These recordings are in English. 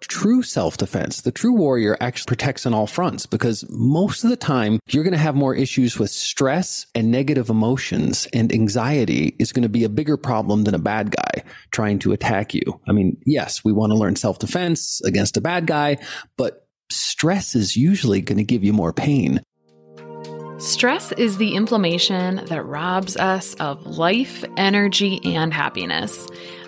true self defense, the true warrior actually protects on all fronts because most of the time you're going to have more issues with stress and negative emotions and anxiety is going to be a bigger problem than a bad guy trying to attack you. I mean, yes, we want to learn self defense against a bad guy, but stress is usually going to give you more pain. Stress is the inflammation that robs us of life, energy, and happiness.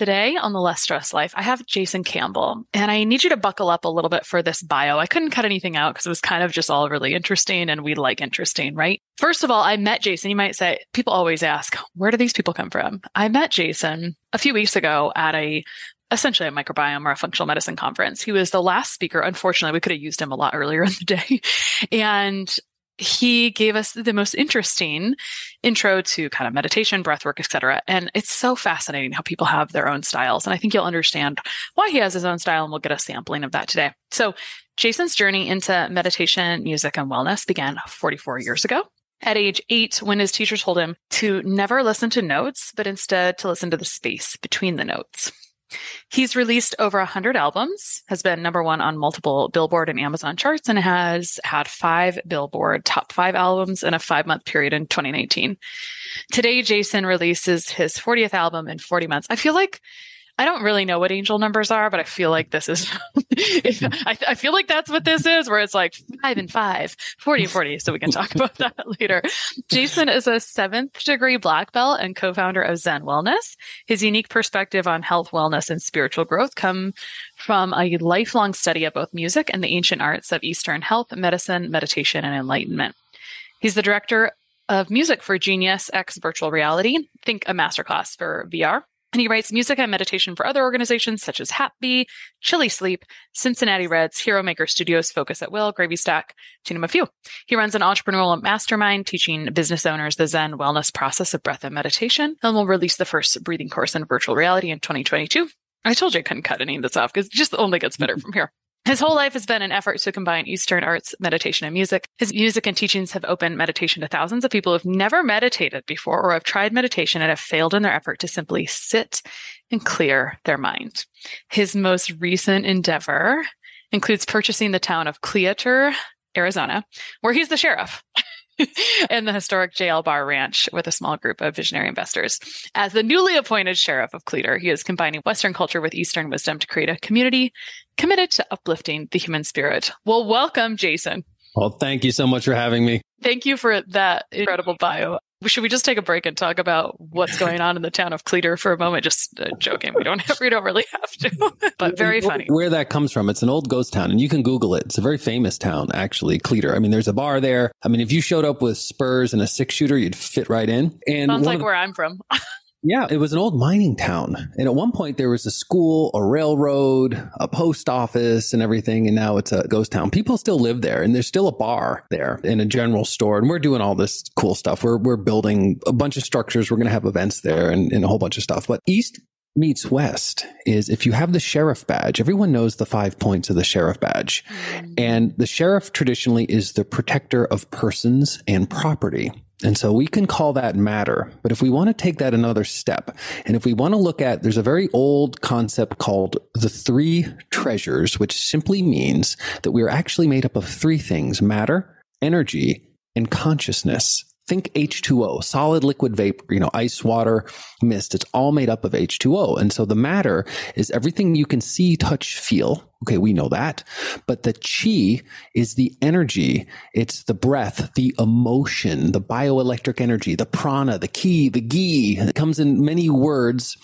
Today on the Less Stress Life, I have Jason Campbell, and I need you to buckle up a little bit for this bio. I couldn't cut anything out because it was kind of just all really interesting, and we like interesting, right? First of all, I met Jason. You might say, people always ask, where do these people come from? I met Jason a few weeks ago at a essentially a microbiome or a functional medicine conference. He was the last speaker. Unfortunately, we could have used him a lot earlier in the day. And he gave us the most interesting intro to kind of meditation, breath work, etc. And it's so fascinating how people have their own styles. And I think you'll understand why he has his own style, and we'll get a sampling of that today. So Jason's journey into meditation, music, and wellness began 44 years ago. At age eight, when his teacher told him to never listen to notes, but instead to listen to the space between the notes. He's released over 100 albums, has been number one on multiple Billboard and Amazon charts, and has had five Billboard top five albums in a five month period in 2019. Today, Jason releases his 40th album in 40 months. I feel like I don't really know what angel numbers are, but I feel like this is, I, I, feel like that's what this is, where it's like five and five, 40 and 40. So we can talk about that later. Jason is a seventh degree black belt and co-founder of Zen Wellness. His unique perspective on health, wellness, and spiritual growth come from a lifelong study of both music and the ancient arts of Eastern health, medicine, meditation, and enlightenment. He's the director of music for Genius X Virtual Reality. Think a masterclass for VR. And he writes music and meditation for other organizations such as Happy, Chili Sleep, Cincinnati Reds, Hero Maker Studios, Focus at Will, Gravy Stack, to name a few. He runs an entrepreneurial mastermind teaching business owners the Zen wellness process of breath and meditation, and will release the first breathing course in virtual reality in 2022. I told you I couldn't cut any of this off because it just only gets better from here. His whole life has been an effort to combine Eastern arts, meditation, and music. His music and teachings have opened meditation to thousands of people who've never meditated before or have tried meditation and have failed in their effort to simply sit and clear their mind. His most recent endeavor includes purchasing the town of Cleator, Arizona, where he's the sheriff. in the historic JL Bar Ranch with a small group of visionary investors. As the newly appointed sheriff of Cleator, he is combining Western culture with Eastern wisdom to create a community committed to uplifting the human spirit. Well, welcome, Jason. Well, thank you so much for having me. Thank you for that incredible bio. Should we just take a break and talk about what's going on in the town of Cleator for a moment? Just uh, joking. We don't have, we don't really have to, but very funny. Where that comes from. It's an old ghost town and you can Google it. It's a very famous town, actually, Cleator. I mean, there's a bar there. I mean, if you showed up with spurs and a six shooter, you'd fit right in. And sounds like where I'm from. Yeah, it was an old mining town. And at one point there was a school, a railroad, a post office and everything. And now it's a ghost town. People still live there and there's still a bar there and a general store. And we're doing all this cool stuff. We're, we're building a bunch of structures. We're going to have events there and, and a whole bunch of stuff. But East meets West is if you have the sheriff badge, everyone knows the five points of the sheriff badge. Mm. And the sheriff traditionally is the protector of persons and property. And so we can call that matter. But if we want to take that another step, and if we want to look at, there's a very old concept called the three treasures, which simply means that we are actually made up of three things, matter, energy, and consciousness. Think H2O, solid liquid vapor, you know, ice, water, mist. It's all made up of H2O. And so the matter is everything you can see, touch, feel. Okay, we know that. But the chi is the energy. It's the breath, the emotion, the bioelectric energy, the prana, the ki, the gi. It comes in many words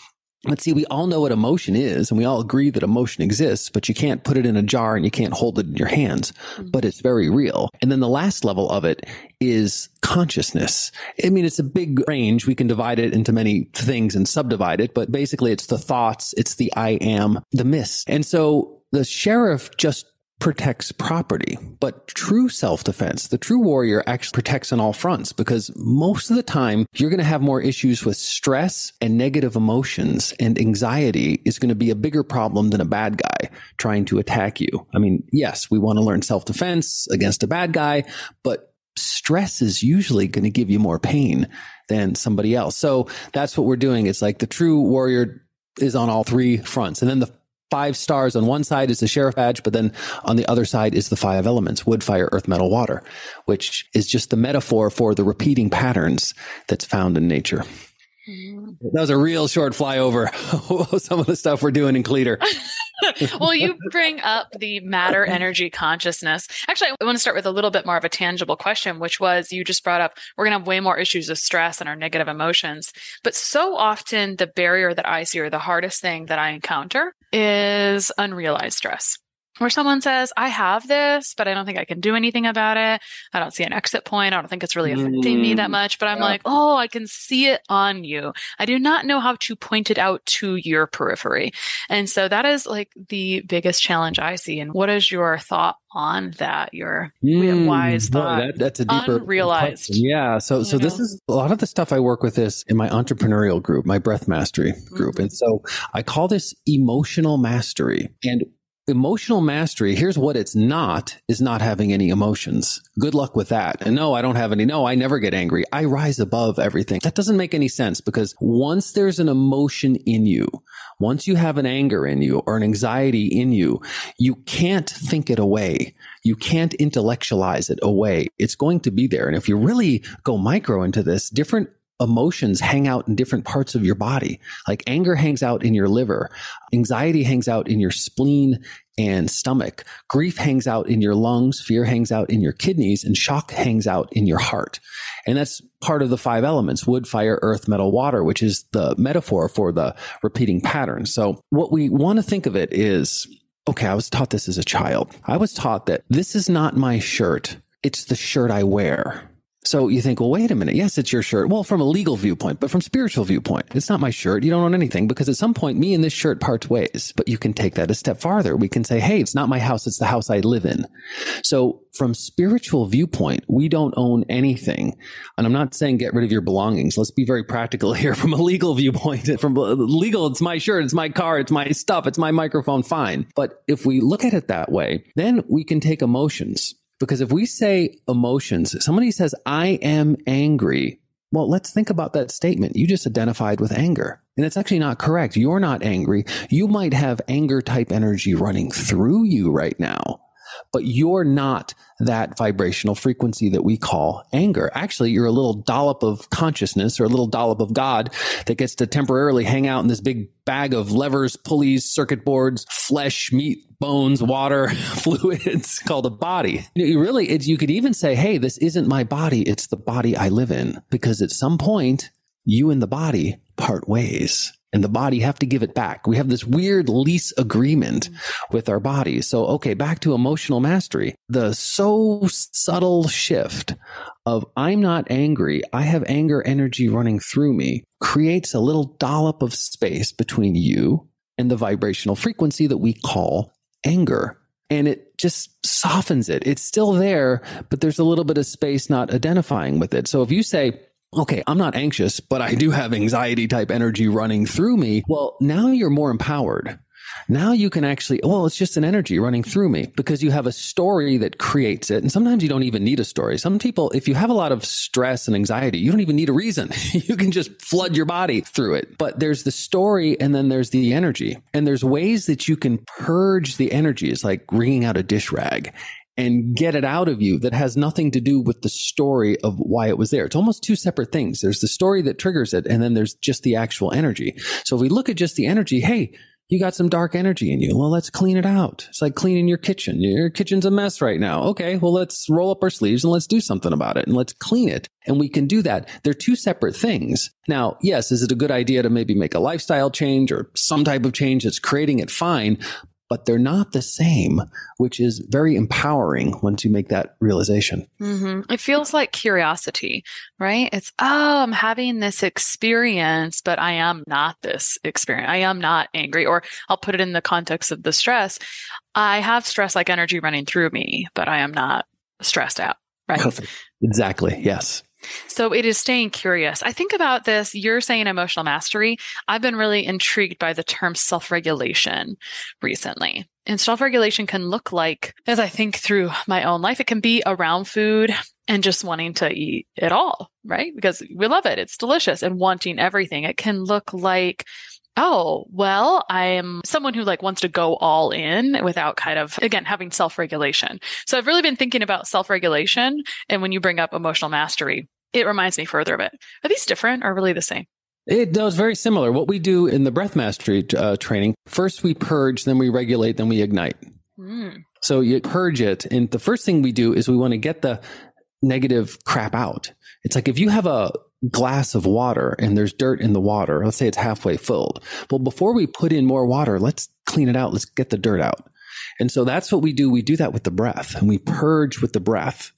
Let's see, we all know what emotion is and we all agree that emotion exists, but you can't put it in a jar and you can't hold it in your hands, mm-hmm. but it's very real. And then the last level of it is consciousness. I mean, it's a big range. We can divide it into many things and subdivide it, but basically it's the thoughts, it's the I am, the mist. And so the sheriff just protects property. But true self-defense, the true warrior actually protects on all fronts because most of the time you're going to have more issues with stress and negative emotions and anxiety is going to be a bigger problem than a bad guy trying to attack you. I mean, yes, we want to learn self-defense against a bad guy, but stress is usually going to give you more pain than somebody else. So that's what we're doing. It's like the true warrior is on all three fronts. And then the five stars on one side is the sheriff badge, but then on the other side is the five elements, wood, fire, earth, metal, water, which is just the metaphor for the repeating patterns that's found in nature. Mm-hmm. That was a real short flyover. Some of the stuff we're doing in Cleator. well, you bring up the matter, energy, consciousness. Actually, I want to start with a little bit more of a tangible question, which was you just brought up we're going to have way more issues of stress and our negative emotions. But so often, the barrier that I see or the hardest thing that I encounter is unrealized stress where someone says, I have this, but I don't think I can do anything about it. I don't see an exit point. I don't think it's really affecting mm, me that mm, much, but I'm yeah. like, oh, I can see it on you. I do not know how to point it out to your periphery. And so that is like the biggest challenge I see. And what is your thought on that? Your mm, wise thought. that, that's a deeper unrealized. Question. Yeah. So, so this is a lot of the stuff I work with this in my entrepreneurial group, my breath mastery group. Mm-hmm. And so I call this emotional mastery. And emotional mastery, here's what it's not, is not having any emotions. Good luck with that. And no, I don't have any. No, I never get angry. I rise above everything. That doesn't make any sense because once there's an emotion in you, once you have an anger in you or an anxiety in you, you can't think it away. You can't intellectualize it away. It's going to be there. And if you really go micro into this, different emotions hang out in different parts of your body. Like anger hangs out in your liver. Anxiety hangs out in your spleen and stomach. Grief hangs out in your lungs. Fear hangs out in your kidneys and shock hangs out in your heart. And that's part of the five elements, wood, fire, earth, metal, water, which is the metaphor for the repeating pattern. So what we want to think of it is, okay, I was taught this as a child. I was taught that this is not my shirt. It's the shirt I wear. So you think, well, wait a minute. Yes, it's your shirt. Well, from a legal viewpoint, but from spiritual viewpoint, it's not my shirt. You don't own anything because at some point, me and this shirt parts ways. But you can take that a step farther. We can say, hey, it's not my house. It's the house I live in. So from spiritual viewpoint, we don't own anything. And I'm not saying get rid of your belongings. Let's be very practical here. From a legal viewpoint, from legal, it's my shirt, it's my car, it's my stuff, it's my microphone. Fine. But if we look at it that way, then we can take emotions because if we say emotions, somebody says, I am angry. Well, let's think about that statement. You just identified with anger. And it's actually not correct. You're not angry. You might have anger type energy running through you right now but you're not that vibrational frequency that we call anger. Actually, you're a little dollop of consciousness or a little dollop of God that gets to temporarily hang out in this big bag of levers, pulleys, circuit boards, flesh, meat, bones, water, fluids called a body. You really, you could even say, Hey, this isn't my body. It's the body I live in because at some point you and the body part ways and the body have to give it back. We have this weird lease agreement with our bodies. So, okay, back to emotional mastery. The so subtle shift of I'm not angry. I have anger energy running through me. creates a little dollop of space between you and the vibrational frequency that we call anger. And it just softens it. It's still there, but there's a little bit of space not identifying with it. So if you say, okay, I'm not anxious, but I do have anxiety type energy running through me. Well, now you're more empowered now you can actually, well, it's just an energy running through me because you have a story that creates it. And sometimes you don't even need a story. Some people, if you have a lot of stress and anxiety, you don't even need a reason. you can just flood your body through it. But there's the story and then there's the energy. And there's ways that you can purge the energy. It's like wringing out a dish rag and get it out of you that has nothing to do with the story of why it was there. It's almost two separate things. There's the story that triggers it, and then there's just the actual energy. So if we look at just the energy, hey, you got some dark energy in you. Well, let's clean it out. It's like cleaning your kitchen. Your kitchen's a mess right now. Okay. Well, let's roll up our sleeves and let's do something about it and let's clean it. And we can do that. They're two separate things. Now, yes, is it a good idea to maybe make a lifestyle change or some type of change that's creating it? Fine but they're not the same, which is very empowering once you make that realization. Mm-hmm. It feels like curiosity, right? It's, oh, I'm having this experience, but I am not this experience. I am not angry. Or I'll put it in the context of the stress. I have stress like energy running through me, but I am not stressed out, right? Perfect. Exactly. Yes. So it is staying curious. I think about this. You're saying emotional mastery. I've been really intrigued by the term self regulation recently. And self regulation can look like, as I think through my own life, it can be around food and just wanting to eat it all, right? Because we love it. It's delicious and wanting everything. It can look like Oh, well, I'm someone who like wants to go all in without kind of, again, having self regulation. So I've really been thinking about self regulation. And when you bring up emotional mastery, it reminds me further of it. Are these different or really the same? It does very similar. What we do in the breath mastery uh, training, first we purge, then we regulate, then we ignite. Mm. So you purge it. And the first thing we do is we want to get the negative crap out. It's like if you have a glass of water and there's dirt in the water, let's say it's halfway filled. Well, before we put in more water, let's clean it out. Let's get the dirt out. And so that's what we do. We do that with the breath and we purge with the breath.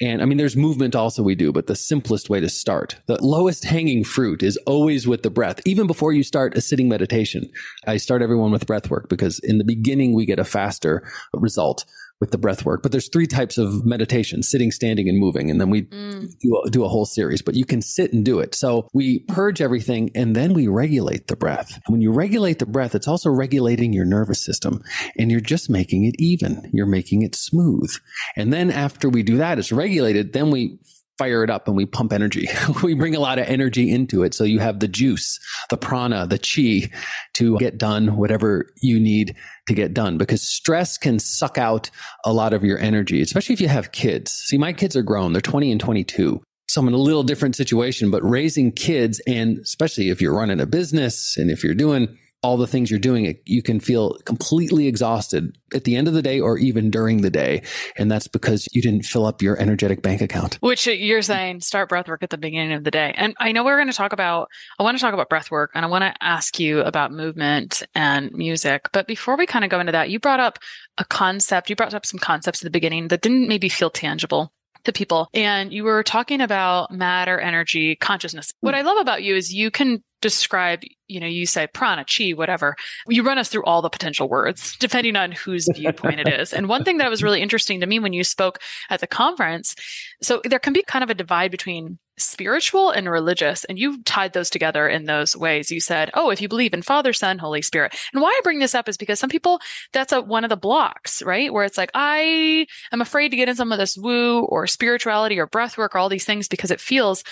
And I mean, there's movement also we do, but the simplest way to start, the lowest hanging fruit is always with the breath. Even before you start a sitting meditation, I start everyone with breath work because in the beginning we get a faster result with the breath work. But there's three types of meditation, sitting, standing, and moving. And then we mm. do, a, do a whole series, but you can sit and do it. So we purge everything and then we regulate the breath. And when you regulate the breath, it's also regulating your nervous system and you're just making it even. You're making it smooth. And then after we do that, it's regulated. Then we fire it up and we pump energy. we bring a lot of energy into it. So you have the juice, the prana, the chi to get done whatever you need to get done because stress can suck out a lot of your energy, especially if you have kids. See, my kids are grown. They're 20 and 22. So I'm in a little different situation, but raising kids and especially if you're running a business and if you're doing all the things you're doing, you can feel completely exhausted at the end of the day or even during the day. And that's because you didn't fill up your energetic bank account. Which you're saying start breath work at the beginning of the day. And I know we're going to talk about, I want to talk about breath work and I want to ask you about movement and music. But before we kind of go into that, you brought up a concept, you brought up some concepts at the beginning that didn't maybe feel tangible to people. And you were talking about matter, energy, consciousness. What hmm. I love about you is you can describe, you know, you say prana, chi, whatever. You run us through all the potential words, depending on whose viewpoint it is. And one thing that was really interesting to me when you spoke at the conference, so there can be kind of a divide between spiritual and religious. And you tied those together in those ways. You said, Oh, if you believe in Father, Son, Holy Spirit. And why I bring this up is because some people, that's a, one of the blocks, right? Where it's like, I am afraid to get in some of this woo or spirituality or breath work or all these things because it feels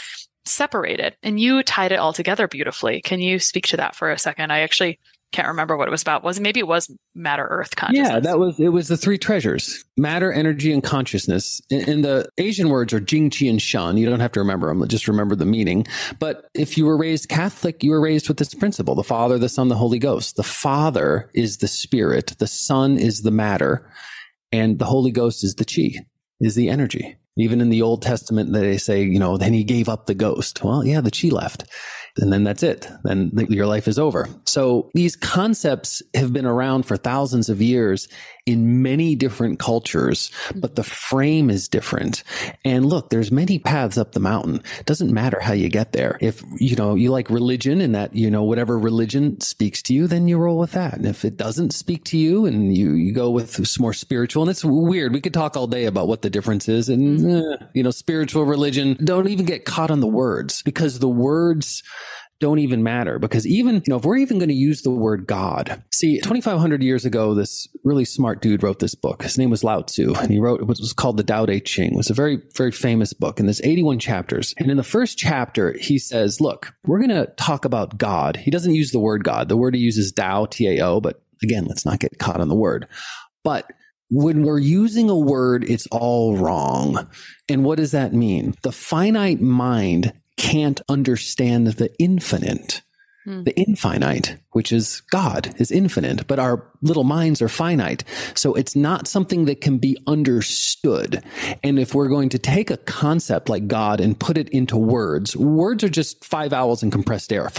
separated and you tied it all together beautifully. Can you speak to that for a second? I actually can't remember what it was about. Was maybe it was matter, earth, consciousness? Yeah, that was it. Was the three treasures: matter, energy, and consciousness. And the Asian words are Jing, Qi, and Shen. You don't have to remember them; just remember the meaning. But if you were raised Catholic, you were raised with this principle: the Father, the Son, the Holy Ghost. The Father is the Spirit, the Son is the matter, and the Holy Ghost is the Qi, is the energy. Even in the Old Testament, they say, you know, then he gave up the ghost. Well, yeah, the chi left. And then that's it. Then your life is over. So these concepts have been around for thousands of years in many different cultures, but the frame is different. And look, there's many paths up the mountain. It doesn't matter how you get there. If, you know, you like religion and that, you know, whatever religion speaks to you, then you roll with that. And if it doesn't speak to you and you, you go with more spiritual, and it's weird. We could talk all day about what the difference is. And, mm-hmm. eh, you know, spiritual religion, don't even get caught on the words because the words, don't even matter because even, you know, if we're even going to use the word God, see, 2,500 years ago, this really smart dude wrote this book. His name was Lao Tzu and he wrote what was called the Tao Te Ching. It was a very, very famous book and there's 81 chapters. And in the first chapter, he says, look, we're going to talk about God. He doesn't use the word God. The word he uses Tao, T-A-O, but again, let's not get caught on the word. But when we're using a word, it's all wrong. And what does that mean? The finite mind can't understand the infinite. Hmm. The infinite, which is God, is infinite, but our little minds are finite. So it's not something that can be understood. And if we're going to take a concept like God and put it into words, words are just five vowels and compressed air.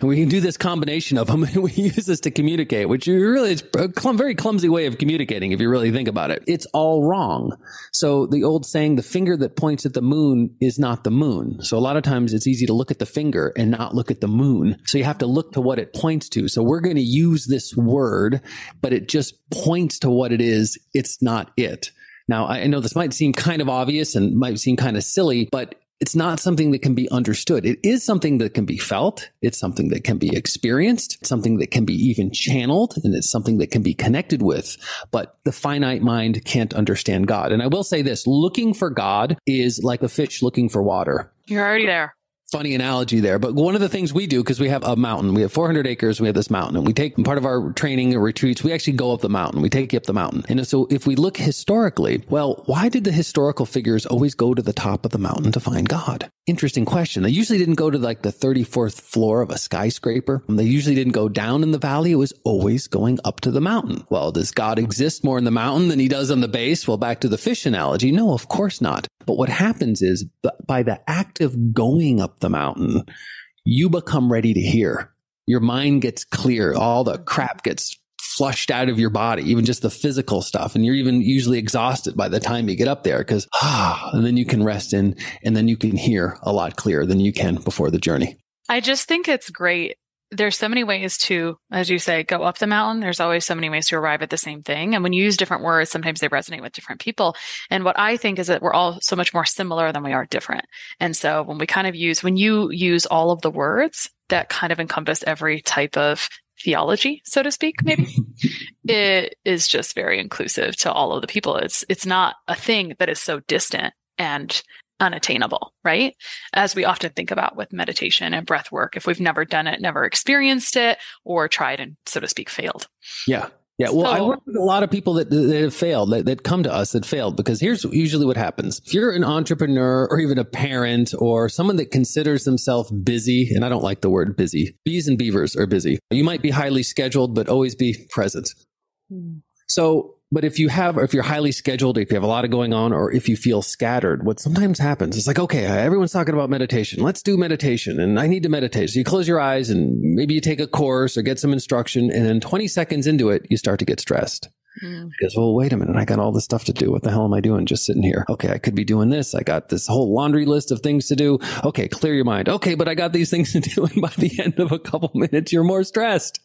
And we can do this combination of them and we use this to communicate, which really is a very clumsy way of communicating if you really think about it. It's all wrong. So the old saying, the finger that points at the moon is not the moon. So a lot of times it's easy to look at the finger and not look at the moon moon. So you have to look to what it points to. So we're going to use this word, but it just points to what it is. It's not it. Now, I know this might seem kind of obvious and might seem kind of silly, but it's not something that can be understood. It is something that can be felt. It's something that can be experienced, something that can be even channeled, and it's something that can be connected with. But the finite mind can't understand God. And I will say this looking for God is like a fish looking for water. You're already there funny analogy there, but one of the things we do because we have a mountain, we have 400 acres, we have this mountain, and we take part of our training or retreats, we actually go up the mountain, we take you up the mountain. And so if we look historically, well, why did the historical figures always go to the top of the mountain to find God? Interesting question. They usually didn't go to like the 34th floor of a skyscraper. They usually didn't go down in the valley. It was always going up to the mountain. Well, does God exist more in the mountain than he does on the base? Well, back to the fish analogy. No, of course not. But what happens is by the act of going up the mountain, you become ready to hear. Your mind gets clear. All the crap gets flushed out of your body, even just the physical stuff. And you're even usually exhausted by the time you get up there because, ah, and then you can rest in and then you can hear a lot clearer than you can before the journey. I just think it's great there's so many ways to, as you say, go up the mountain. There's always so many ways to arrive at the same thing. And when you use different words, sometimes they resonate with different people. And what I think is that we're all so much more similar than we are different. And so when we kind of use, when you use all of the words that kind of encompass every type of theology, so to speak, maybe it is just very inclusive to all of the people. It's, it's not a thing that is so distant and unattainable, right? As we often think about with meditation and breath work, if we've never done it, never experienced it, or tried and, so to speak, failed. Yeah. Yeah, well, so, I work with a lot of people that, that have failed, that, that come to us that failed, because here's usually what happens. If you're an entrepreneur or even a parent or someone that considers themselves busy, and I don't like the word busy, bees and beavers are busy. You might be highly scheduled, but always be present. Hmm. So but if you have, if you're highly scheduled, if you have a lot of going on, or if you feel scattered, what sometimes happens is like, okay, everyone's talking about meditation. Let's do meditation. And I need to meditate. So you close your eyes and maybe you take a course or get some instruction. And then 20 seconds into it, you start to get stressed. Mm. Because, well, wait a minute. I got all this stuff to do. What the hell am I doing just sitting here? Okay. I could be doing this. I got this whole laundry list of things to do. Okay. Clear your mind. Okay. But I got these things to do. And by the end of a couple minutes, you're more stressed.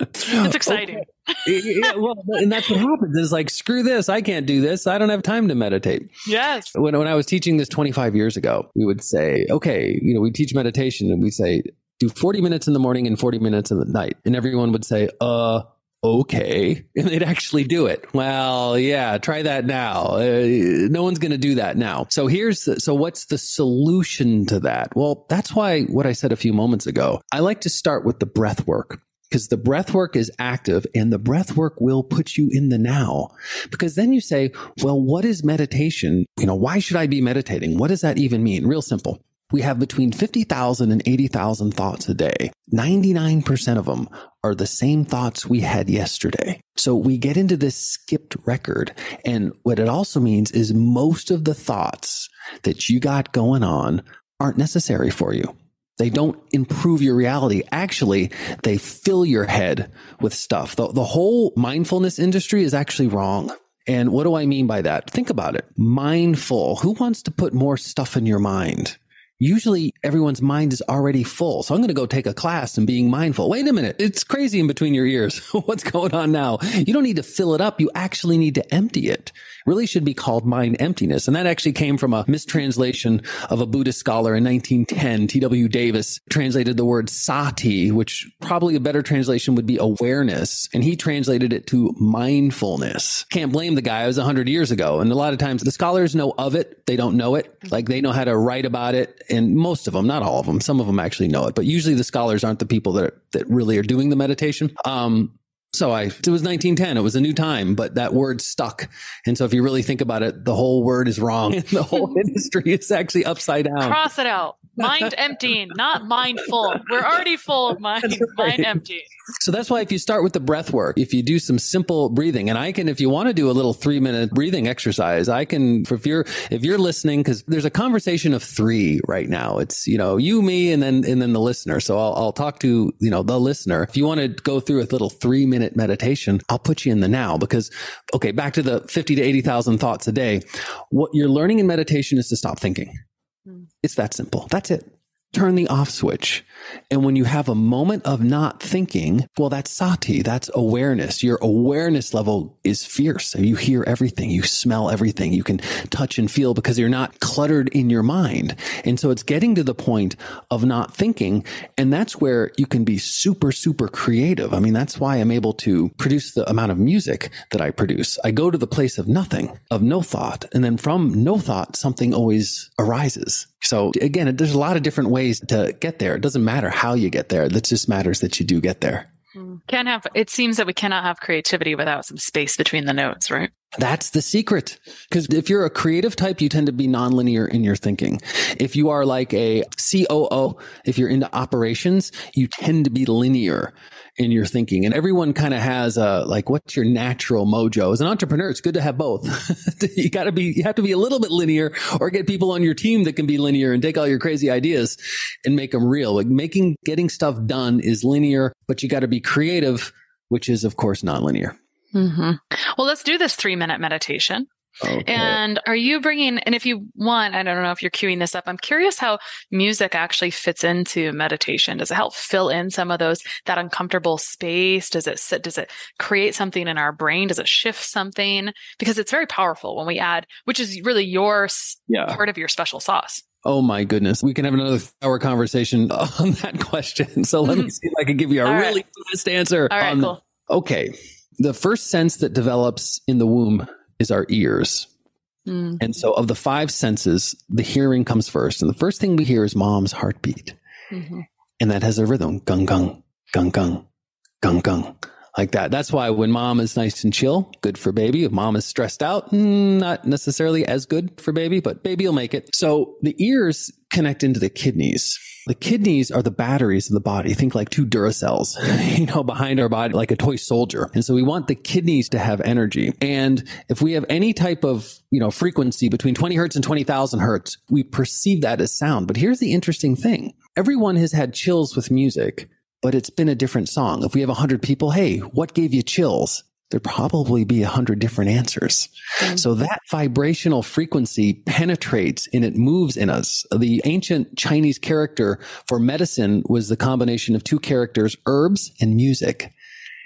It's exciting. yeah, well, and that's what happens is like, screw this. I can't do this. I don't have time to meditate. Yes. When, when I was teaching this 25 years ago, we would say, okay, you know, we teach meditation and we say, do 40 minutes in the morning and 40 minutes in the night. And everyone would say, uh, okay. And they'd actually do it. Well, yeah, try that now. Uh, no one's going to do that now. So here's, the, so what's the solution to that? Well, that's why what I said a few moments ago, I like to start with the breath work because the breath work is active and the breath work will put you in the now. Because then you say, well, what is meditation? You know, why should I be meditating? What does that even mean? Real simple. We have between 50,000 and 80,000 thoughts a day. 99% of them are the same thoughts we had yesterday. So we get into this skipped record. And what it also means is most of the thoughts that you got going on aren't necessary for you. They don't improve your reality. Actually, they fill your head with stuff. The, the whole mindfulness industry is actually wrong. And what do I mean by that? Think about it. Mindful. Who wants to put more stuff in your mind? Usually everyone's mind is already full. So I'm going to go take a class in being mindful. Wait a minute. It's crazy in between your ears. What's going on now? You don't need to fill it up. You actually need to empty it really should be called mind emptiness. And that actually came from a mistranslation of a Buddhist scholar in 1910. T.W. Davis translated the word sati, which probably a better translation would be awareness. And he translated it to mindfulness. Can't blame the guy. It was 100 years ago. And a lot of times the scholars know of it. They don't know it. Like they know how to write about it. And most of them, not all of them, some of them actually know it. But usually the scholars aren't the people that, that really are doing the meditation. Um, so I, it was 1910. It was a new time, but that word stuck. And so if you really think about it, the whole word is wrong. the whole industry is actually upside down. Cross it out. Mind emptying, not mindful. We're already full of mind, right. mind empty. So that's why if you start with the breath work, if you do some simple breathing, and I can, if you want to do a little three minute breathing exercise, I can, if you're, if you're listening, cause there's a conversation of three right now. It's, you know, you, me, and then, and then the listener. So I'll, I'll talk to, you know, the listener. If you want to go through a little three minute meditation, I'll put you in the now because, okay, back to the 50 to 80,000 thoughts a day. What you're learning in meditation is to stop thinking. It's that simple. That's it turn the off switch. And when you have a moment of not thinking, well, that's sati. That's awareness. Your awareness level is fierce. You hear everything. You smell everything. You can touch and feel because you're not cluttered in your mind. And so it's getting to the point of not thinking. And that's where you can be super, super creative. I mean, that's why I'm able to produce the amount of music that I produce. I go to the place of nothing, of no thought. And then from no thought, something always arises. So again, there's a lot of different ways to get there. It doesn't matter how you get there. It just matters that you do get there. Hmm. Can't have, it seems that we cannot have creativity without some space between the notes, right? That's the secret. Because if you're a creative type, you tend to be nonlinear in your thinking. If you are like a COO, if you're into operations, you tend to be linear in your thinking. And everyone kind of has a, like, what's your natural mojo? As an entrepreneur, it's good to have both. you gotta be, you have to be a little bit linear or get people on your team that can be linear and take all your crazy ideas and make them real. Like making, getting stuff done is linear, but you gotta be creative, which is of course nonlinear. Mm-hmm. Well, let's do this three minute meditation. Okay. And are you bringing, and if you want, I don't know if you're queuing this up, I'm curious how music actually fits into meditation. Does it help fill in some of those, that uncomfortable space? Does it sit, does it create something in our brain? Does it shift something? Because it's very powerful when we add, which is really your yeah. part of your special sauce. Oh my goodness. We can have another hour conversation on that question. So let me mm-hmm. see if I can give you a All really right. honest answer. All right, cool. Okay. The first sense that develops in the womb is our ears. Mm. And so, of the five senses, the hearing comes first. And the first thing we hear is mom's heartbeat. Mm-hmm. And that has a rhythm gung, gung, gung, gung, gung, gung, like that. That's why when mom is nice and chill, good for baby. If mom is stressed out, mm, not necessarily as good for baby, but baby will make it. So, the ears connect into the kidneys. The kidneys are the batteries of the body. Think like two Duracells, you know, behind our body, like a toy soldier. And so we want the kidneys to have energy. And if we have any type of, you know, frequency between 20 hertz and 20,000 hertz, we perceive that as sound. But here's the interesting thing. Everyone has had chills with music, but it's been a different song. If we have 100 people, hey, what gave you chills? there'd probably be a hundred different answers. Mm-hmm. So that vibrational frequency penetrates and it moves in us. The ancient Chinese character for medicine was the combination of two characters, herbs and music.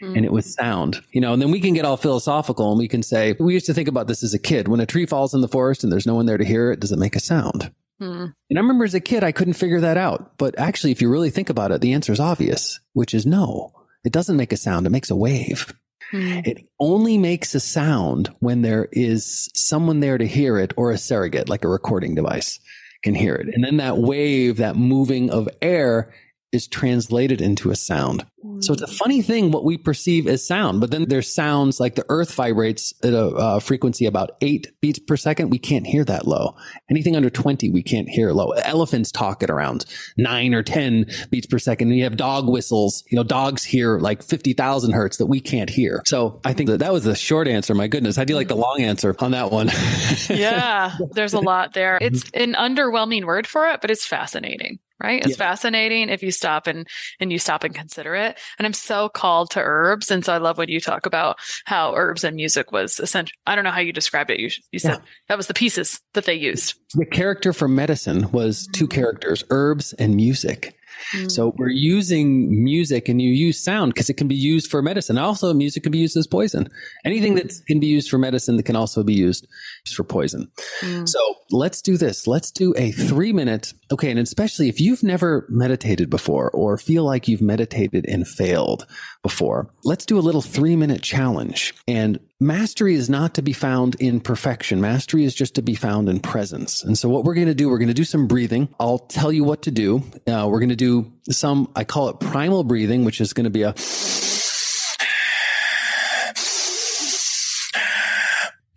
Mm-hmm. And it was sound, you know, and then we can get all philosophical and we can say, we used to think about this as a kid. When a tree falls in the forest and there's no one there to hear it, does it make a sound? Mm. And I remember as a kid, I couldn't figure that out. But actually, if you really think about it, the answer is obvious, which is no. It doesn't make a sound. It makes a wave. Hmm. It only makes a sound when there is someone there to hear it or a surrogate, like a recording device can hear it. And then that wave, that moving of air is translated into a sound. So it's a funny thing what we perceive as sound, but then there's sounds like the earth vibrates at a uh, frequency about eight beats per second. We can't hear that low. Anything under 20, we can't hear low. Elephants talk at around nine or 10 beats per second. And you have dog whistles. You know, dogs hear like 50,000 hertz that we can't hear. So I think that that was the short answer. My goodness. How do you like the long answer on that one? yeah, there's a lot there. It's an underwhelming word for it, but it's fascinating. Right? It's Yeah. fascinating if you stop and and you stop and consider it. And I'm so called to herbs, and so I love when you talk about how herbs and music was essential. I don't know how you described it. You you said Yeah. that was the pieces that they used. The character for medicine was two mm-hmm. characters, herbs and music. Mm. So we're using music and you use sound because it can be used for medicine. Also, music can be used as poison. Anything that can be used for medicine that can also be used for poison. Mm. So let's do this. Let's do a three minute. Okay. And especially if you've never meditated before or feel like you've meditated and failed before, let's do a little three minute challenge. And mastery is not to be found in perfection. Mastery is just to be found in presence. And so what we're going to do, we're going to do some breathing. I'll tell you what to do. Uh, we're going to do some, I call it primal breathing, which is going to be a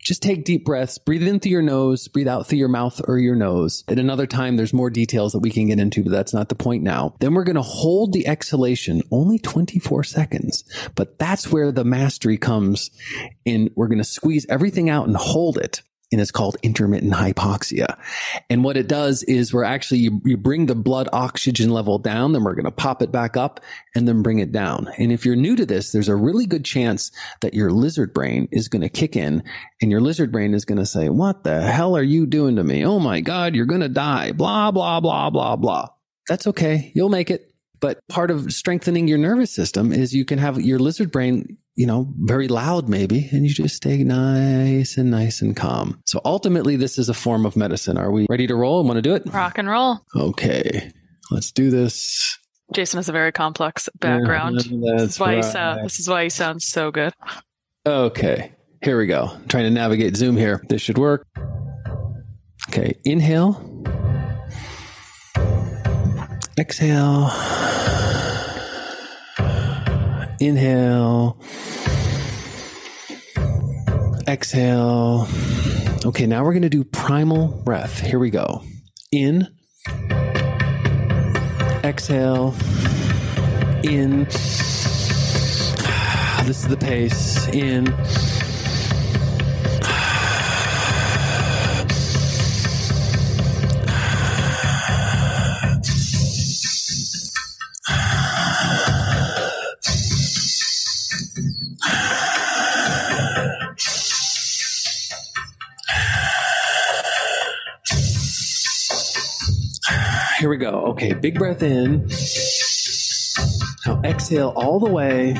just take deep breaths, breathe in through your nose, breathe out through your mouth or your nose. At another time, there's more details that we can get into, but that's not the point now. Then we're going to hold the exhalation only 24 seconds, but that's where the mastery comes in. We're going to squeeze everything out and hold it. And it's called intermittent hypoxia. And what it does is we're actually, you, you bring the blood oxygen level down, then we're going to pop it back up and then bring it down. And if you're new to this, there's a really good chance that your lizard brain is going to kick in and your lizard brain is going to say, what the hell are you doing to me? Oh my God, you're going to die. Blah, blah, blah, blah, blah. That's okay. You'll make it. But part of strengthening your nervous system is you can have your lizard brain, you know, very loud maybe, and you just stay nice and nice and calm. So ultimately, this is a form of medicine. Are we ready to roll? Want to do it? Rock and roll. Okay. Let's do this. Jason has a very complex background. Yeah, this is why he sound. This is why he sounds so good. Okay, here we go. I'm trying to navigate Zoom here. This should work. Okay, inhale. Exhale. Inhale. Exhale. Okay, now we're going to do primal breath. Here we go. In. Exhale. In. This is the pace. In. Go. Okay, big breath in. Now exhale all the way.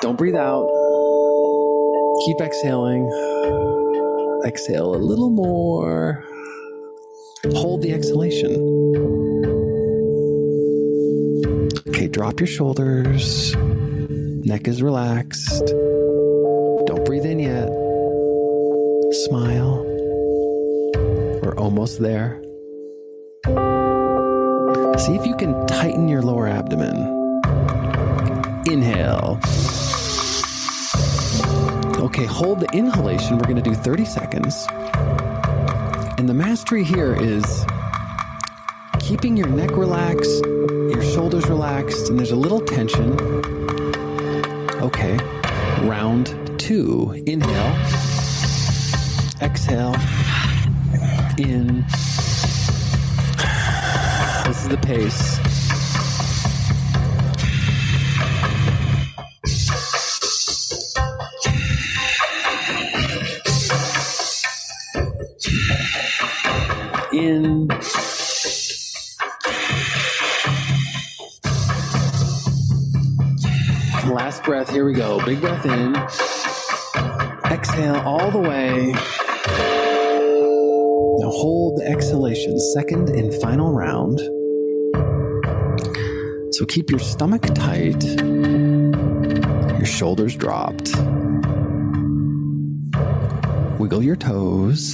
Don't breathe out. Keep exhaling. Exhale a little more. Hold the exhalation. Okay, drop your shoulders. Neck is relaxed. Don't breathe in yet. Smile. We're almost there. See if you can tighten your lower abdomen. Inhale. Okay, hold the inhalation. We're going to do 30 seconds. And the mastery here is keeping your neck relaxed, your shoulders relaxed, and there's a little tension. Okay, round two. Inhale. Exhale. In. This is the pace. In. Last breath. Here we go. Big breath in. Exhale all the way. Second and final round. So keep your stomach tight, your shoulders dropped. Wiggle your toes.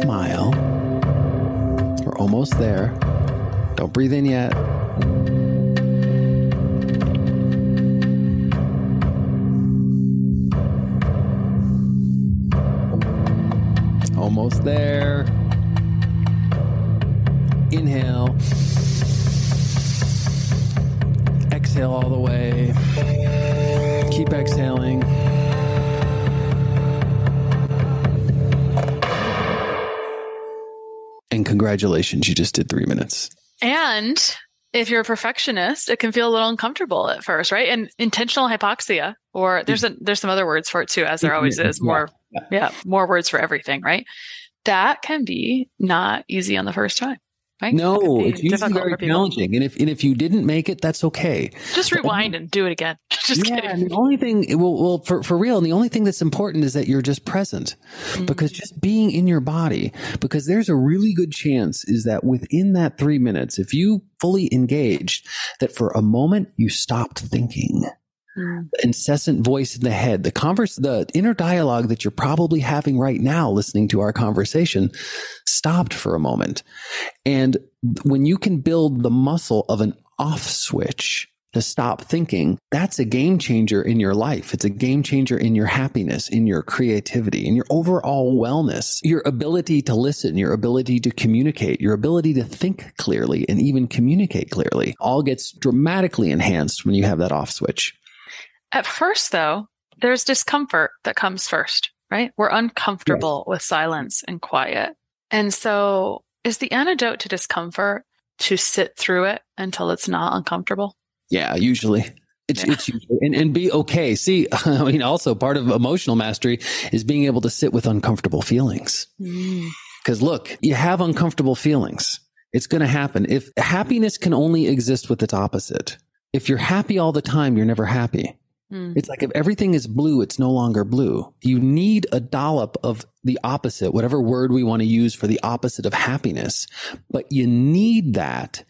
Smile. We're almost there. Don't breathe in yet. Congratulations, you just did three minutes. And if you're a perfectionist, it can feel a little uncomfortable at first, right? And intentional hypoxia, or there's a there's some other words for it too, as there always is. More, yeah, yeah more words for everything, right? That can be not easy on the first time. Right? No, it's usually very challenging. And if and if you didn't make it, that's okay. Just rewind and do it again. just yeah, kidding. the only thing, well, well, for for real, and the only thing that's important is that you're just present, mm-hmm. because just being in your body. Because there's a really good chance is that within that three minutes, if you fully engaged, that for a moment you stopped thinking Mm. Incessant voice in the head, the converse, the inner dialogue that you're probably having right now, listening to our conversation, stopped for a moment. And when you can build the muscle of an off switch, to stop thinking, that's a game changer in your life. It's a game changer in your happiness, in your creativity, in your overall wellness, your ability to listen, your ability to communicate, your ability to think clearly and even communicate clearly all gets dramatically enhanced when you have that off switch. At first, though, there's discomfort that comes first, right? We're uncomfortable yes. with silence and quiet. And so, is the antidote to discomfort to sit through it until it's not uncomfortable? Yeah, usually. It's, yeah. it's usually, and, and be okay. See, I mean, also part of emotional mastery is being able to sit with uncomfortable feelings. Because mm. look, you have uncomfortable feelings. It's going to happen. If happiness can only exist with its opposite, if you're happy all the time, you're never happy. Mm. It's like if everything is blue, it's no longer blue. You need a dollop of the opposite, whatever word we want to use for the opposite of happiness. But you need that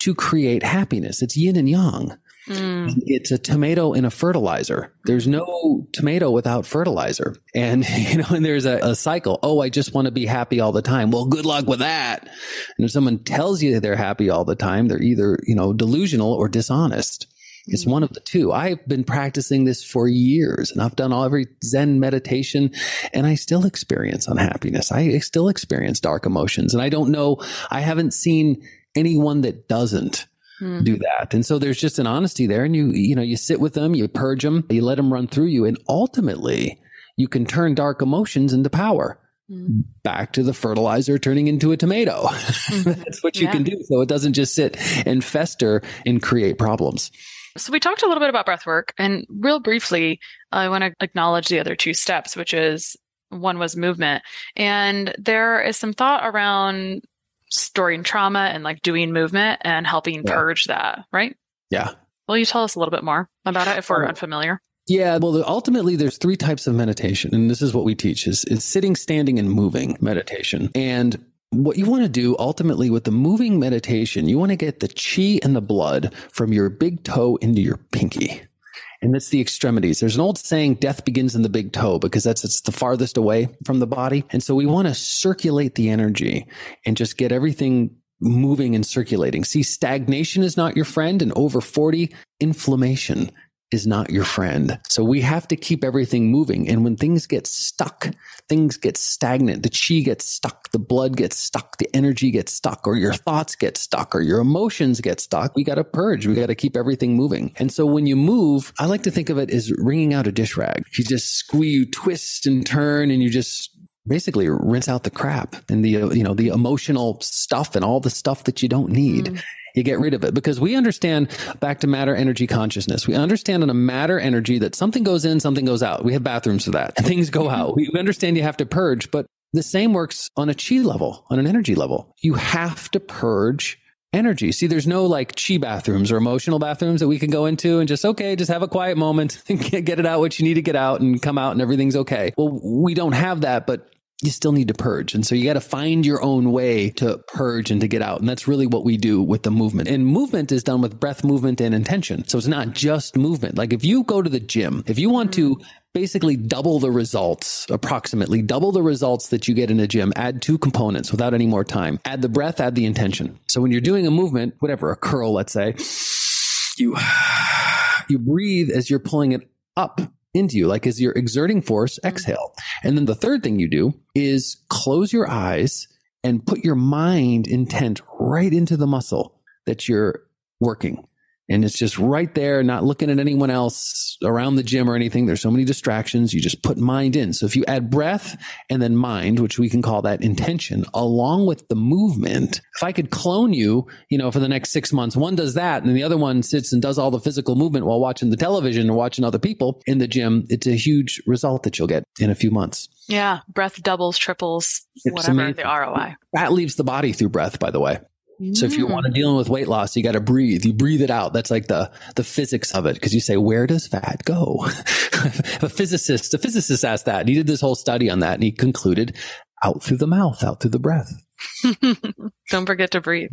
to create happiness. It's yin and yang. Mm. It's a tomato in a fertilizer. There's no tomato without fertilizer. And, you know, and there's a, a, cycle. Oh, I just want to be happy all the time. Well, good luck with that. And if someone tells you they're happy all the time, they're either, you know, delusional or dishonest. It's one of the two. I've been practicing this for years and I've done all every Zen meditation and I still experience unhappiness. I still experience dark emotions and I don't know, I haven't seen anyone that doesn't mm. do that. And so there's just an honesty there and you, you know, you sit with them, you purge them, you let them run through you and ultimately you can turn dark emotions into power. Mm. Back to the fertilizer turning into a tomato. Mm-hmm. That's what you yeah. can do. So it doesn't just sit and fester and create problems. So we talked a little bit about breath work and real briefly, I want to acknowledge the other two steps, which is one was movement. And there is some thought around storing trauma and like doing movement and helping yeah. purge that, right? Yeah. Will you tell us a little bit more about it if we're um, unfamiliar? Yeah, well, ultimately, there's three types of meditation, and this is what we teach: is, is sitting, standing, and moving meditation. And what you want to do ultimately with the moving meditation, you want to get the chi and the blood from your big toe into your pinky. And that's the extremities. There's an old saying, death begins in the big toe because that's it's the farthest away from the body. And so we want to circulate the energy and just get everything moving and circulating. See, stagnation is not your friend and over 40 inflammation is not your friend. So we have to keep everything moving. And when things get stuck, things get stagnant, the chi gets stuck, the blood gets stuck, the energy gets stuck, or your thoughts get stuck, or your emotions get stuck. We got to purge. We got to keep everything moving. And so when you move, I like to think of it as wringing out a dish rag. You just squeeze, you twist and turn, and you just basically rinse out the crap and the you know the emotional stuff and all the stuff that you don't need mm you get rid of it because we understand back to matter energy consciousness. We understand in a matter energy that something goes in, something goes out. We have bathrooms for that things go out. We understand you have to purge, but the same works on a chi level, on an energy level. You have to purge energy. See, there's no like chi bathrooms or emotional bathrooms that we can go into and just, okay, just have a quiet moment and get it out what you need to get out and come out and everything's okay. Well, we don't have that, but you still need to purge. And so you got to find your own way to purge and to get out. And that's really what we do with the movement. And movement is done with breath movement and intention. So it's not just movement. Like if you go to the gym, if you want to mm-hmm. basically double the results, approximately double the results that you get in a gym, add two components without any more time. Add the breath, add the intention. So when you're doing a movement, whatever, a curl, let's say, you, you breathe as you're pulling it up into you, like as you're exerting force, mm-hmm. exhale. And then the third thing you do is close your eyes and put your mind intent right into the muscle that you're working. And it's just right there, not looking at anyone else around the gym or anything. There's so many distractions. You just put mind in. So if you add breath and then mind, which we can call that intention, along with the movement, if I could clone you, you know, for the next six months, one does that and the other one sits and does all the physical movement while watching the television and watching other people in the gym, it's a huge result that you'll get in a few months. Yeah. Breath doubles, triples, it's whatever amazing. the ROI. That leaves the body through breath, by the way. So if you want to mm. deal with weight loss, you got to breathe. You breathe it out. That's like the the physics of it. Because you say, where does fat go? a physicist, a physicist asked that. And he did this whole study on that, and he concluded, out through the mouth, out through the breath. Don't forget to breathe.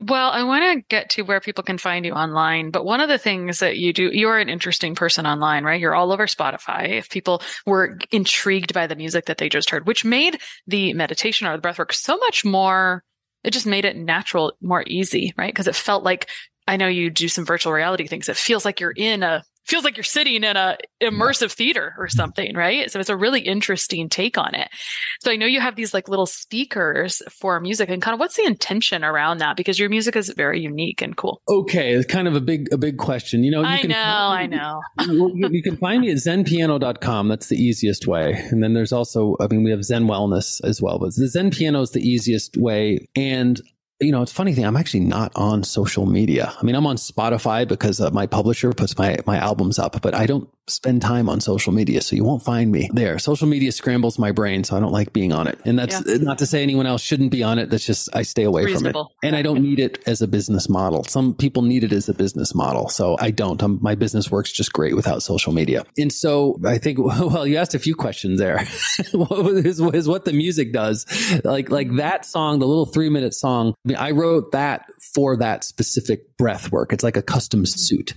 well, I want to get to where people can find you online, but one of the things that you do, you're an interesting person online, right? You're all over Spotify. If people were intrigued by the music that they just heard, which made the meditation or the breathwork so much more it just made it natural, more easy, right? Because it felt like I know you do some virtual reality things. It feels like you're in a feels like you're sitting in a immersive theater or mm-hmm. something, right? So it's a really interesting take on it. So I know you have these like little speakers for music and kind of what's the intention around that? Because your music is very unique and cool. Okay. It's kind of a big, a big question. You know, you I know, I know. you, you can find me at zenpiano.com. That's the easiest way. And then there's also, I mean, we have Zen Wellness as well, but the Zen Piano is the easiest way. And you know, it's funny thing. I'm actually not on social media. I mean, I'm on Spotify because uh, my publisher puts my, my albums up, but I don't spend time on social media. So you won't find me there. Social media scrambles my brain. So I don't like being on it. And that's yeah. not to say anyone else shouldn't be on it. That's just, I stay away from it. And I don't need it as a business model. Some people need it as a business model. So I don't. I'm, my business works just great without social media. And so I think, well, you asked a few questions there. is, is what the music does. Like, like that song, the little three minute song. I, mean, I wrote that for that specific breath work. It's like a custom suit.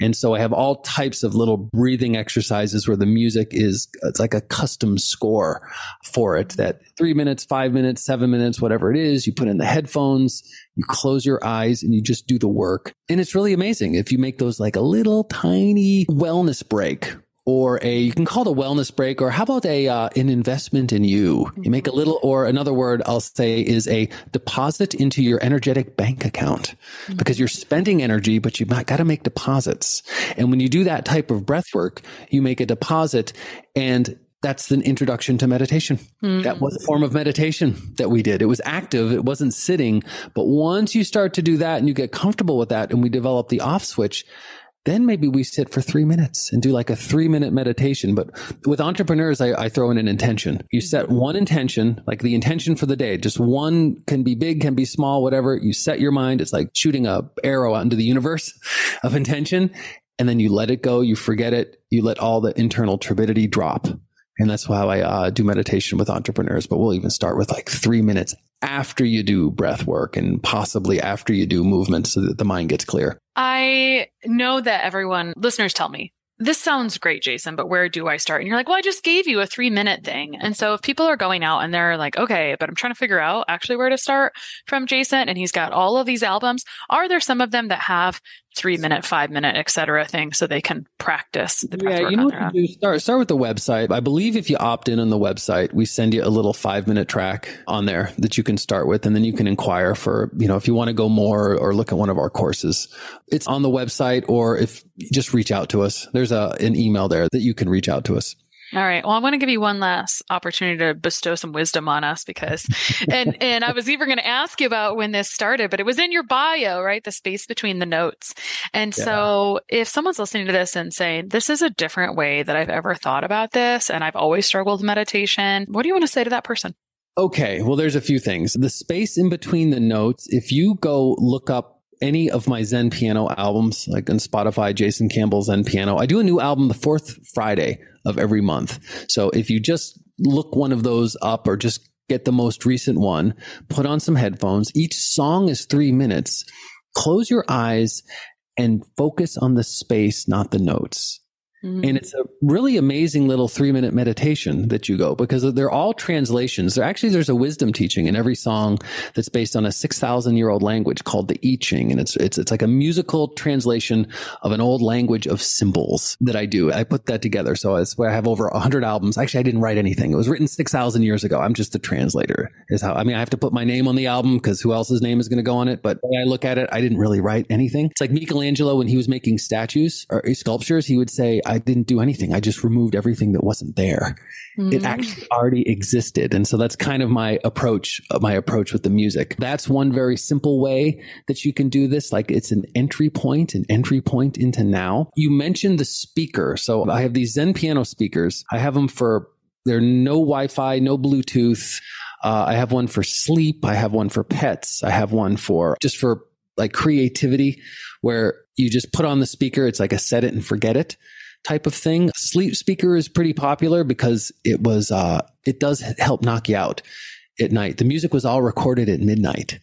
And so I have all types of little breathing exercises where the music is, it's like a custom score for it that three minutes, five minutes, seven minutes, whatever it is, you put in the headphones, you close your eyes and you just do the work. And it's really amazing if you make those like a little tiny wellness break or a you can call it a wellness break or how about a uh, an investment in you you make a little or another word i'll say is a deposit into your energetic bank account mm-hmm. because you're spending energy but you've got to make deposits and when you do that type of breath work you make a deposit and that's an introduction to meditation. Mm-hmm. That was a form of meditation that we did. It was active. It wasn't sitting. But once you start to do that and you get comfortable with that and we develop the off switch, then maybe we sit for three minutes and do like a three minute meditation. But with entrepreneurs, I, I, throw in an intention. You set one intention, like the intention for the day. Just one can be big, can be small, whatever. You set your mind. It's like shooting a arrow out into the universe of intention. And then you let it go. You forget it. You let all the internal turbidity drop. And that's why I uh, do meditation with entrepreneurs. But we'll even start with like three minutes after you do breath work and possibly after you do movement so that the mind gets clear. I know that everyone, listeners tell me, this sounds great, Jason, but where do I start? And you're like, well, I just gave you a three minute thing. And so if people are going out and they're like, okay, but I'm trying to figure out actually where to start from Jason, and he's got all of these albums, are there some of them that have three minute, five minute, etc. thing so they can practice the breath yeah, you know what do? Start start with the website. I believe if you opt in on the website, we send you a little five minute track on there that you can start with, and then you can inquire for you know if you want to go more or look at one of our courses. It's on the website, or if just reach out to us. There's a an email there that you can reach out to us. All right. Well, I want to give you one last opportunity to bestow some wisdom on us because, and and I was even going to ask you about when this started, but it was in your bio, right? The space between the notes. And yeah. so, if someone's listening to this and saying, "This is a different way that I've ever thought about this, and I've always struggled with meditation," what do you want to say to that person? Okay. Well, there's a few things. The space in between the notes. If you go look up any of my Zen piano albums, like on Spotify, Jason Campbell's Zen piano. I do a new album the fourth Friday of every month. So if you just look one of those up or just get the most recent one, put on some headphones. Each song is three minutes. Close your eyes and focus on the space, not the notes. Mm-hmm. And it's a really amazing little three minute meditation that you go because they're all translations. There actually, there's a wisdom teaching in every song that's based on a 6,000 year old language called the I Ching. And it's, it's, it's like a musical translation of an old language of symbols that I do. I put that together. So it's where I have over 100 albums. Actually, I didn't write anything. It was written 6,000 years ago. I'm just the translator is how, I mean, I have to put my name on the album because who else's name is going to go on it. But when I look at it, I didn't really write anything. It's like Michelangelo when he was making statues or sculptures, he would say, I didn't do anything. I just removed everything that wasn't there. Mm-hmm. It actually already existed. And so that's kind of my approach, uh, my approach with the music. That's one very simple way that you can do this. Like it's an entry point, an entry point into now. You mentioned the speaker. So I have these Zen piano speakers. I have them for, they're no Wi-Fi, no Bluetooth. Uh, I have one for sleep. I have one for pets. I have one for just for like creativity where you just put on the speaker. It's like a set it and forget it type of thing. Sleep speaker is pretty popular because it was, uh, it does help knock you out at night. The music was all recorded at midnight.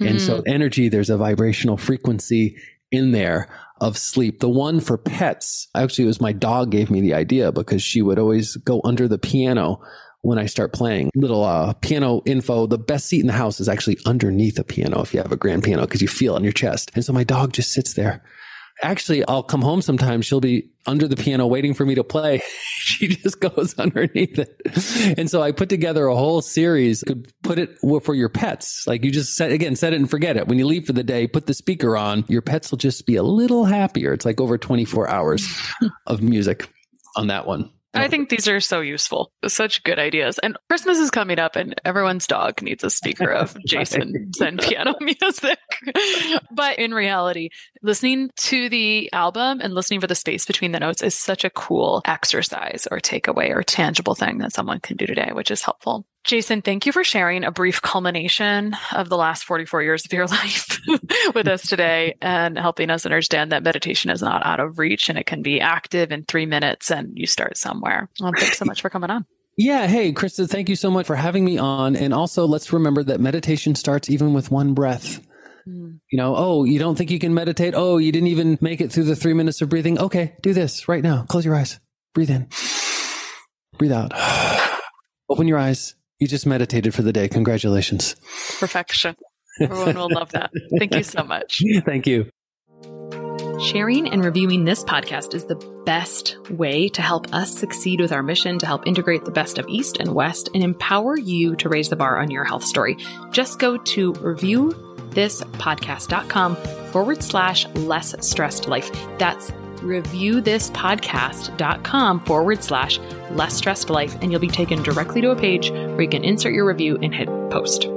Mm. And so hmm. energy, there's a vibrational frequency in there of sleep. The one for pets, actually, it was my dog gave me the idea because she would always go under the piano when I start playing. Little uh, piano info. The best seat in the house is actually underneath a piano if you have a grand piano because you feel it on your chest. And so my dog just sits there actually, I'll come home sometimes. She'll be under the piano waiting for me to play. she just goes underneath it. And so I put together a whole series. Could put it for your pets. Like you just set, again, set it and forget it. When you leave for the day, put the speaker on. Your pets will just be a little happier. It's like over 24 hours of music on that one. I think these are so useful. Such good ideas. And Christmas is coming up, and everyone's dog needs a speaker of Jason Zen piano music. but in reality, listening to the album and listening for the space between the notes is such a cool exercise or takeaway or tangible thing that someone can do today, which is helpful. Jason, thank you for sharing a brief culmination of the last 44 years of your life with us today and helping us understand that meditation is not out of reach and it can be active in three minutes and you start somewhere. Well, thanks so much for coming on. Yeah. Hey, Christa, thank you so much for having me on. And also, let's remember that meditation starts even with one breath. Mm. You know, oh, you don't think you can meditate? Oh, you didn't even make it through the three minutes of breathing? Okay, do this right now. Close your eyes. Breathe in. Breathe out. Open your eyes. You just meditated for the day. Congratulations. Perfection. Everyone will love that. Thank you so much. Thank you. Sharing and reviewing this podcast is the best way to help us succeed with our mission to help integrate the best of East and West and empower you to raise the bar on your health story. Just go to reviewthispodcast.com forward slash less stressed life. That's reviewthispodcast.com forward slash less stressed life, and you'll be taken directly to a page where you can insert your review and hit post.